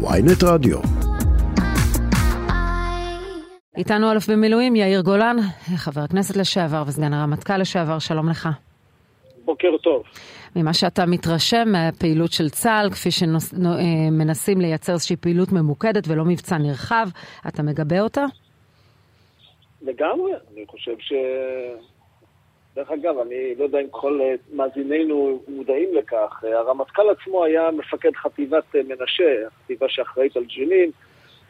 ויינט רדיו. איתנו אלוף במילואים יאיר גולן, חבר הכנסת לשעבר וסגן הרמטכ"ל לשעבר, שלום לך. בוקר טוב. ממה שאתה מתרשם מהפעילות של צה"ל, כפי שמנסים לייצר איזושהי פעילות ממוקדת ולא מבצע נרחב, אתה מגבה אותה? לגמרי, אני חושב ש... דרך אגב, אני לא יודע אם כל מאזינינו מודעים לכך. הרמטכ"ל עצמו היה מפקד חטיבת מנשה, החטיבה שאחראית על ג'נין.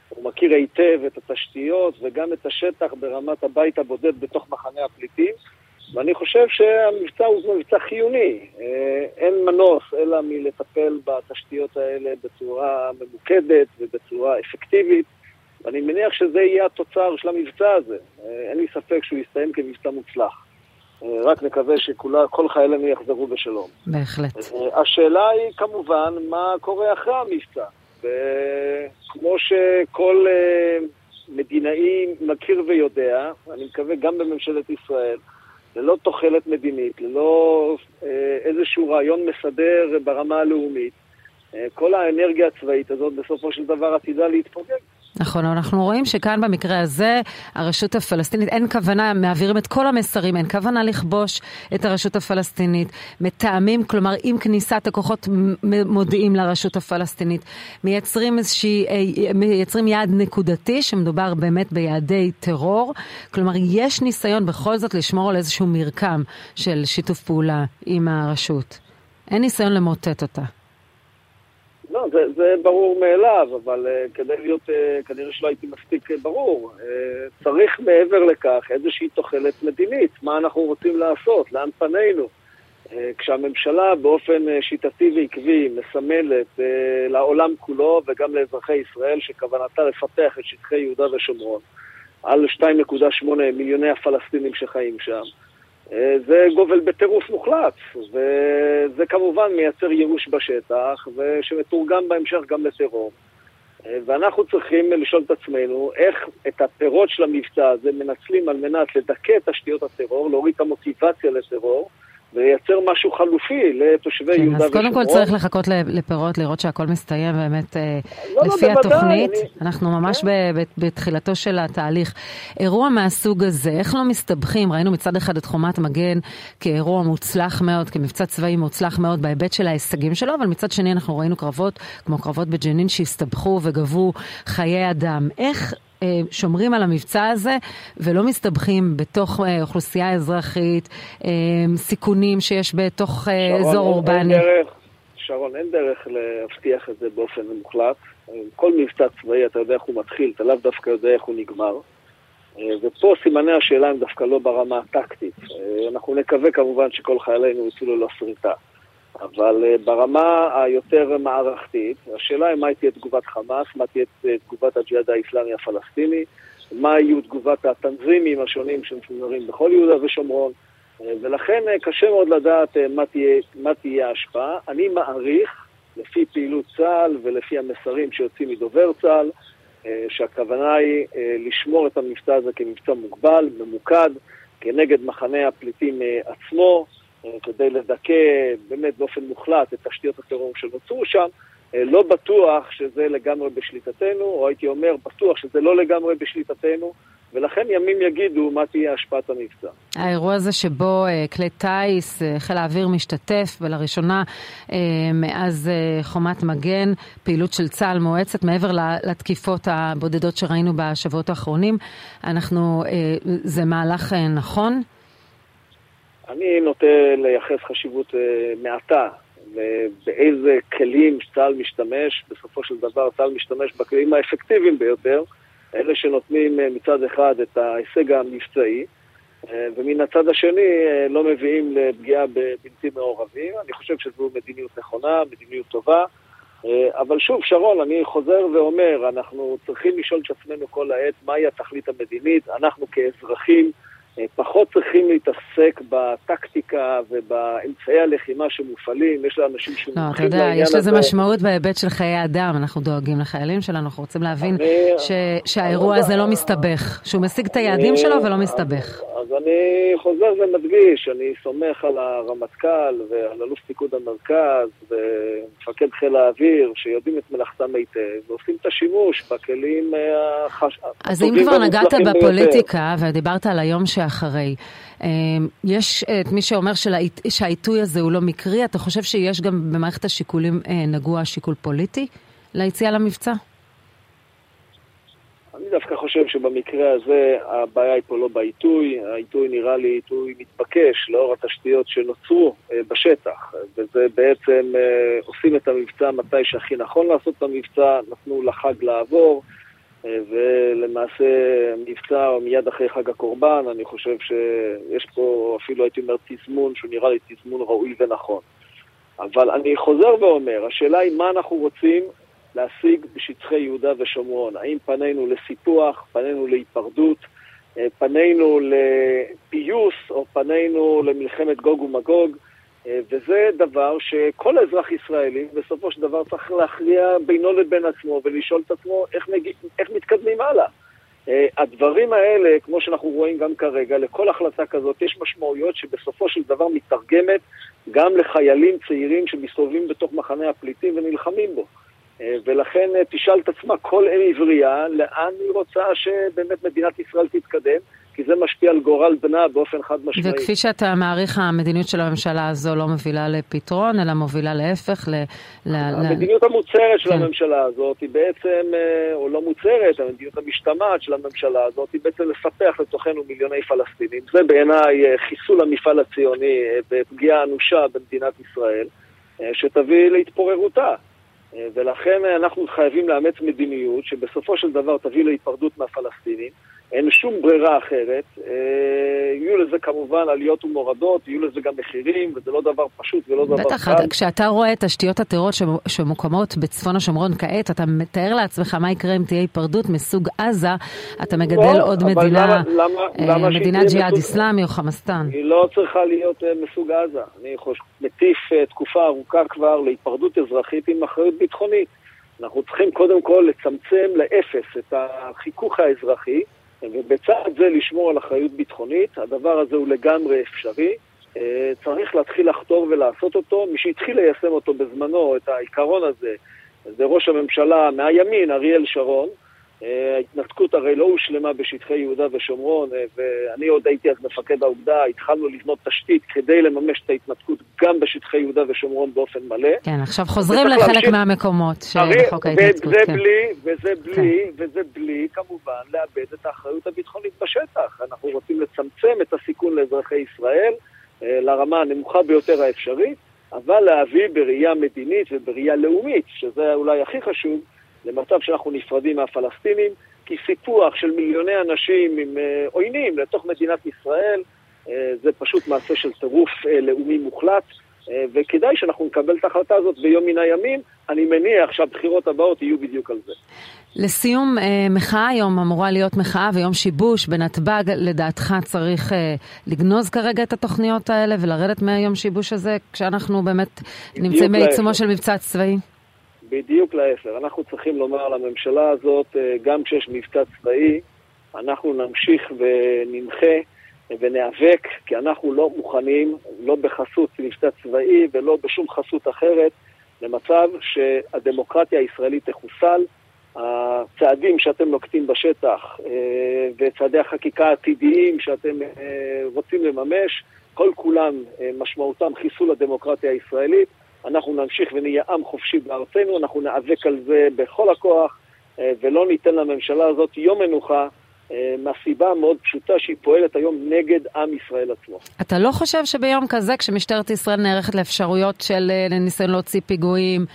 הוא מכיר היטב את התשתיות וגם את השטח ברמת הבית הבודד בתוך מחנה הפליטים. ואני חושב שהמבצע הוא מבצע חיוני. אין מנוס אלא מלטפל בתשתיות האלה בצורה ממוקדת ובצורה אפקטיבית. ואני מניח שזה יהיה התוצר של המבצע הזה. אין לי ספק שהוא יסתיים כמבצע מוצלח. רק נקווה שכל חיילינו יחזרו בשלום. בהחלט. השאלה היא כמובן מה קורה אחרי המבצע. וכמו שכל מדינאי מכיר ויודע, אני מקווה גם בממשלת ישראל, ללא תוחלת מדינית, ללא איזשהו רעיון מסדר ברמה הלאומית, כל האנרגיה הצבאית הזאת בסופו של דבר עתידה להתפוגג. נכון, אנחנו רואים שכאן במקרה הזה הרשות הפלסטינית, אין כוונה, מעבירים את כל המסרים, אין כוונה לכבוש את הרשות הפלסטינית, מתאמים, כלומר עם כניסת הכוחות מודיעים לרשות הפלסטינית, מייצרים איזושהי, מייצרים יעד נקודתי שמדובר באמת ביעדי טרור, כלומר יש ניסיון בכל זאת לשמור על איזשהו מרקם של שיתוף פעולה עם הרשות. אין ניסיון למוטט אותה. זה ברור מאליו, אבל uh, כדי להיות, uh, כנראה שלא הייתי מספיק uh, ברור. Uh, צריך מעבר לכך איזושהי תוחלת מדינית, מה אנחנו רוצים לעשות, לאן פנינו. Uh, כשהממשלה באופן uh, שיטתי ועקבי מסמלת uh, לעולם כולו וגם לאזרחי ישראל שכוונתה לפתח את שטחי יהודה ושומרון על 2.8 מיליוני הפלסטינים שחיים שם, זה גובל בטירוף מוחלט, וזה כמובן מייצר ייאוש בשטח, ושמתורגם בהמשך גם לטרור. ואנחנו צריכים לשאול את עצמנו איך את הפירות של המבצע הזה מנצלים על מנת לדכא את תשתיות הטרור, להוריד את המוטיבציה לטרור, ולייצר משהו חלופי לתושבי כן, יהודה ושומרון. אז קודם כל צריך לחכות לפירות, לראות שהכל מסתיים באמת לא, לפי לא, התוכנית. אני... אנחנו ממש כן. בתחילתו של התהליך. אירוע מהסוג הזה, איך לא מסתבכים? ראינו מצד אחד את חומת מגן כאירוע מוצלח מאוד, כמבצע צבאי מוצלח מאוד בהיבט של ההישגים שלו, אבל מצד שני אנחנו ראינו קרבות, כמו קרבות בג'נין שהסתבכו וגבו חיי אדם. איך שומרים על המבצע הזה ולא מסתבכים בתוך אוכלוסייה אזרחית, סיכונים שיש בתוך שרון, אזור אורבני. שרון, אין דרך להבטיח את זה באופן מוחלט. כל מבצע צבאי, אתה יודע איך הוא מתחיל, אתה לאו דווקא יודע איך הוא נגמר. ופה סימני השאלה הם דווקא לא ברמה הטקטית. אנחנו נקווה כמובן שכל חיילינו יצאו ללא שריטה. אבל uh, ברמה היותר מערכתית, השאלה היא מה תהיה תגובת חמאס, מה תהיה תגובת הג'יהאד האיסלאמי הפלסטיני, מה יהיו תגובת הטנזימים השונים שמפוזרים בכל יהודה ושומרון, uh, ולכן קשה מאוד לדעת מה, תהיה, מה תהיה ההשפעה. אני מעריך, לפי פעילות צה"ל ולפי המסרים שיוצאים מדובר צה"ל, שהכוונה היא לשמור את המבצע הזה כמבצע מוגבל, ממוקד, כנגד מחנה הפליטים עצמו. כדי לדכא באמת באופן מוחלט את תשתיות הטרור שנוצרו שם. לא בטוח שזה לגמרי בשליטתנו, או הייתי אומר, בטוח שזה לא לגמרי בשליטתנו, ולכן ימים יגידו מה תהיה השפעת המבצע. האירוע הזה שבו uh, כלי טיס, חיל האוויר משתתף, ולראשונה מאז חומת מגן, פעילות של צה"ל מואצת, מעבר לתקיפות הבודדות שראינו בשבועות האחרונים, אנחנו, זה מהלך נכון? אני נוטה לייחס חשיבות אה, מעטה באיזה כלים צה"ל משתמש, בסופו של דבר צה"ל משתמש בכלים האפקטיביים ביותר, אלה שנותנים אה, מצד אחד את ההישג המבצעי, אה, ומן הצד השני לא מביאים לפגיעה בבלתי מעורבים. אני חושב שזו מדיניות נכונה, מדיניות טובה, אבל שוב, שרון, אני חוזר ואומר, אנחנו צריכים לשאול את עצמנו כל העת מהי התכלית המדינית, אנחנו כאזרחים פחות צריכים להתעסק בטקטיקה ובאמצעי הלחימה שמופעלים, יש לאנשים שמומחים לא, אתה יודע, יש לזה משמעות בהיבט של חיי אדם, אנחנו דואגים לחיילים שלנו, אנחנו רוצים להבין אני, ש, שהאירוע הזה לא מסתבך, שהוא משיג את היעדים שלו ולא מסתבך. אז, אז אני חוזר ומדגיש, אני סומך על הרמטכ"ל ועל אלוף פיקוד המרכז ומפקד חיל האוויר, שיודעים את מלאכתם היטב, ועושים את השימוש בכלים אה, החש... אז אם כבר נגעת בפוליטיקה ודיברת על היום שאחרי, אה, יש את מי שאומר שהעיתוי הזה הוא לא מקרי, אתה חושב שיש גם במערכת השיקולים אה, נגוע שיקול פוליטי ליציאה למבצע? אני דווקא חושב שבמקרה הזה הבעיה היא פה לא בעיתוי, העיתוי נראה לי עיתוי מתבקש לאור התשתיות שנוצרו אה, בשטח, וזה בעצם אה, עושים את המבצע מתי שהכי נכון לעשות את המבצע, נתנו לחג לעבור, אה, ולמעשה מבצע מיד אחרי חג הקורבן, אני חושב שיש פה אפילו הייתי אומר תזמון שהוא נראה לי תזמון ראוי ונכון. אבל אני חוזר ואומר, השאלה היא מה אנחנו רוצים להשיג בשטחי יהודה ושומרון. האם פנינו לסיפוח, פנינו להיפרדות, אה, פנינו לפיוס או פנינו למלחמת גוג ומגוג, אה, וזה דבר שכל אזרח ישראלי בסופו של דבר צריך להכריע בינו לבין עצמו ולשאול את עצמו איך, מגיע, איך מתקדמים הלאה. אה, הדברים האלה, כמו שאנחנו רואים גם כרגע, לכל החלטה כזאת יש משמעויות שבסופו של דבר מתרגמת גם לחיילים צעירים שמסתובבים בתוך מחנה הפליטים ונלחמים בו. אה, ולכן אה, תשאל את עצמה כל אם עברייה לאן היא רוצה שבאמת מדינת ישראל תתקדם, כי זה משפיע על גורל בנה באופן חד משמעי. וכפי שאתה מעריך, המדיניות של הממשלה הזו לא מובילה לפתרון, אלא מובילה להפך. ל... המדיניות המוצהרת של כן. הממשלה הזאת היא בעצם, אה, או לא מוצהרת, המדיניות המשתמעת של הממשלה הזאת היא בעצם לפתח לתוכנו מיליוני פלסטינים. זה בעיניי חיסול המפעל הציוני בפגיעה אנושה במדינת ישראל, שתביא להתפוררותה. אה, ולכן אנחנו חייבים לאמץ מדיניות שבסופו של דבר תביא להיפרדות מהפלסטינים. אין שום ברירה אחרת. אה, יהיו לזה כמובן עליות ומורדות, יהיו לזה גם מחירים, וזה לא דבר פשוט ולא דבר קל. בטח, כשאתה רואה את תשתיות הטרור שמוקמות בצפון השומרון כעת, אתה מתאר לעצמך מה יקרה אם תהיה היפרדות מסוג עזה, אתה מגדל לא, עוד מדינה, למה, למה, למה מדינת ג'יהאד איסלאמי או חמאסטן. היא לא צריכה להיות מסוג עזה. אני חושב, מטיף תקופה ארוכה כבר להיפרדות אזרחית עם אחריות ביטחונית. אנחנו צריכים קודם כל לצמצם לאפס את החיכוך האזרחי. ובצד זה לשמור על אחריות ביטחונית, הדבר הזה הוא לגמרי אפשרי. אה, צריך להתחיל לחתור ולעשות אותו. מי שהתחיל ליישם אותו בזמנו, את העיקרון הזה, זה ראש הממשלה מהימין, אריאל שרון. ההתנתקות הרי לא הושלמה בשטחי יהודה ושומרון, אה, ואני עוד הייתי אז מפקד האוגדה, התחלנו לבנות תשתית כדי לממש את ההתנתקות גם בשטחי יהודה ושומרון באופן מלא. כן, עכשיו חוזרים לחלק להמשיך... מהמקומות של חוק ההתנתקות. וזה כן. בלי, וזה בלי, כן. וזה בלי כמובן לאבד את האחריות הביטחונית בשטח. אנחנו רוצים לצמצם את הסיכון לאזרחי ישראל אה, לרמה הנמוכה ביותר האפשרית, אבל להביא בראייה מדינית ובראייה לאומית, שזה אולי הכי חשוב, למצב שאנחנו נפרדים מהפלסטינים, כי סיפוח של מיליוני אנשים עם אה, עוינים לתוך מדינת ישראל, אה, זה פשוט מעשה של טירוף אה, לאומי מוחלט. וכדאי שאנחנו נקבל את ההחלטה הזאת ביום מן הימים. אני מניח שהבחירות הבאות יהיו בדיוק על זה. לסיום, מחאה היום אמורה להיות מחאה ויום שיבוש בנתב"ג. לדעתך צריך לגנוז כרגע את התוכניות האלה ולרדת מהיום שיבוש הזה כשאנחנו באמת נמצאים בעיצומו של מבצע צבאי? בדיוק להפך. אנחנו צריכים לומר לממשלה הזאת, אה, גם כשיש מבצע צבאי, אנחנו נמשיך וננחה וניאבק, כי אנחנו לא מוכנים, לא בחסות מבצע צבאי ולא בשום חסות אחרת, למצב שהדמוקרטיה הישראלית תחוסל. הצעדים שאתם נוקטים בשטח אה, וצעדי החקיקה העתידיים שאתם אה, רוצים לממש, כל כולם משמעותם חיסול הדמוקרטיה הישראלית. אנחנו נמשיך ונהיה עם חופשי בארצנו, אנחנו ניאבק על זה בכל הכוח אה, ולא ניתן לממשלה הזאת יום מנוחה. אה, מהסיבה המאוד פשוטה שהיא פועלת היום נגד עם ישראל עצמו. אתה לא חושב שביום כזה, כשמשטרת ישראל נערכת לאפשרויות של אה, ניסיון להוציא פיגועים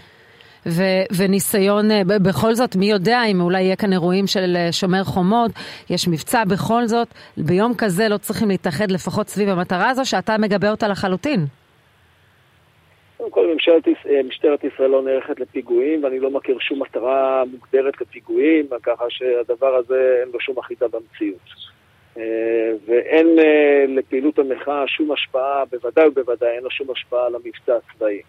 ו- וניסיון, בכל זאת, מי יודע אם אולי יהיה כאן אירועים של שומר חומות, יש מבצע בכל זאת, ביום כזה לא צריכים להתאחד לפחות סביב המטרה הזו, שאתה מגבה אותה לחלוטין. קודם כל, ממשלת, אה, משטרת ישראל לא נערכת לפיגועים, ואני לא מכיר שום מטרה מוגדרת לפיגועים, ככה שהדבר הזה אין לו שום אחידה במציאות. ואין לפעילות המחאה שום השפעה, בוודאי ובוודאי אין לו שום השפעה על המבצע הצבאי.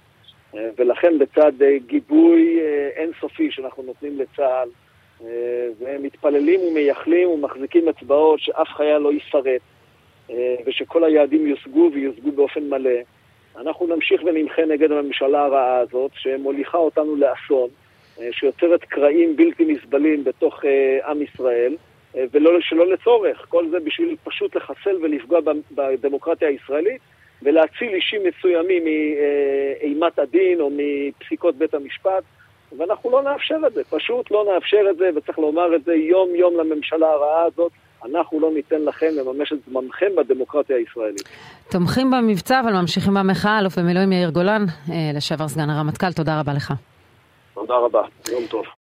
ולכן בצד גיבוי אינסופי שאנחנו נותנים לצה"ל, ומתפללים ומייחלים ומחזיקים אצבעות שאף חייל לא יישרט, ושכל היעדים יושגו ויושגו באופן מלא. אנחנו נמשיך ונמחה נגד הממשלה הרעה הזאת, שמוליכה אותנו לאסון, שיוצרת קרעים בלתי נסבלים בתוך עם ישראל, ולא שלא לצורך. כל זה בשביל פשוט לחסל ולפגוע בדמוקרטיה הישראלית, ולהציל אישים מסוימים מאימת הדין או מפסיקות בית המשפט, ואנחנו לא נאפשר את זה, פשוט לא נאפשר את זה, וצריך לומר את זה יום-יום לממשלה הרעה הזאת. אנחנו לא ניתן לכם לממש את זמנכם בדמוקרטיה הישראלית. תומכים במבצע, אבל ממשיכים במחאה. אלוף במילואים יאיר גולן, לשעבר סגן הרמטכ"ל, תודה רבה לך. תודה רבה, יום טוב.